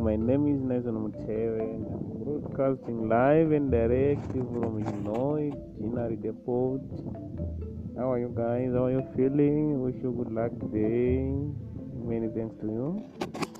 My name is Nelson Mutere and I'm broadcasting live and direct from Illinois, Ginari Depot. How are you guys? How are you feeling? Wish you good luck today. Many thanks to you.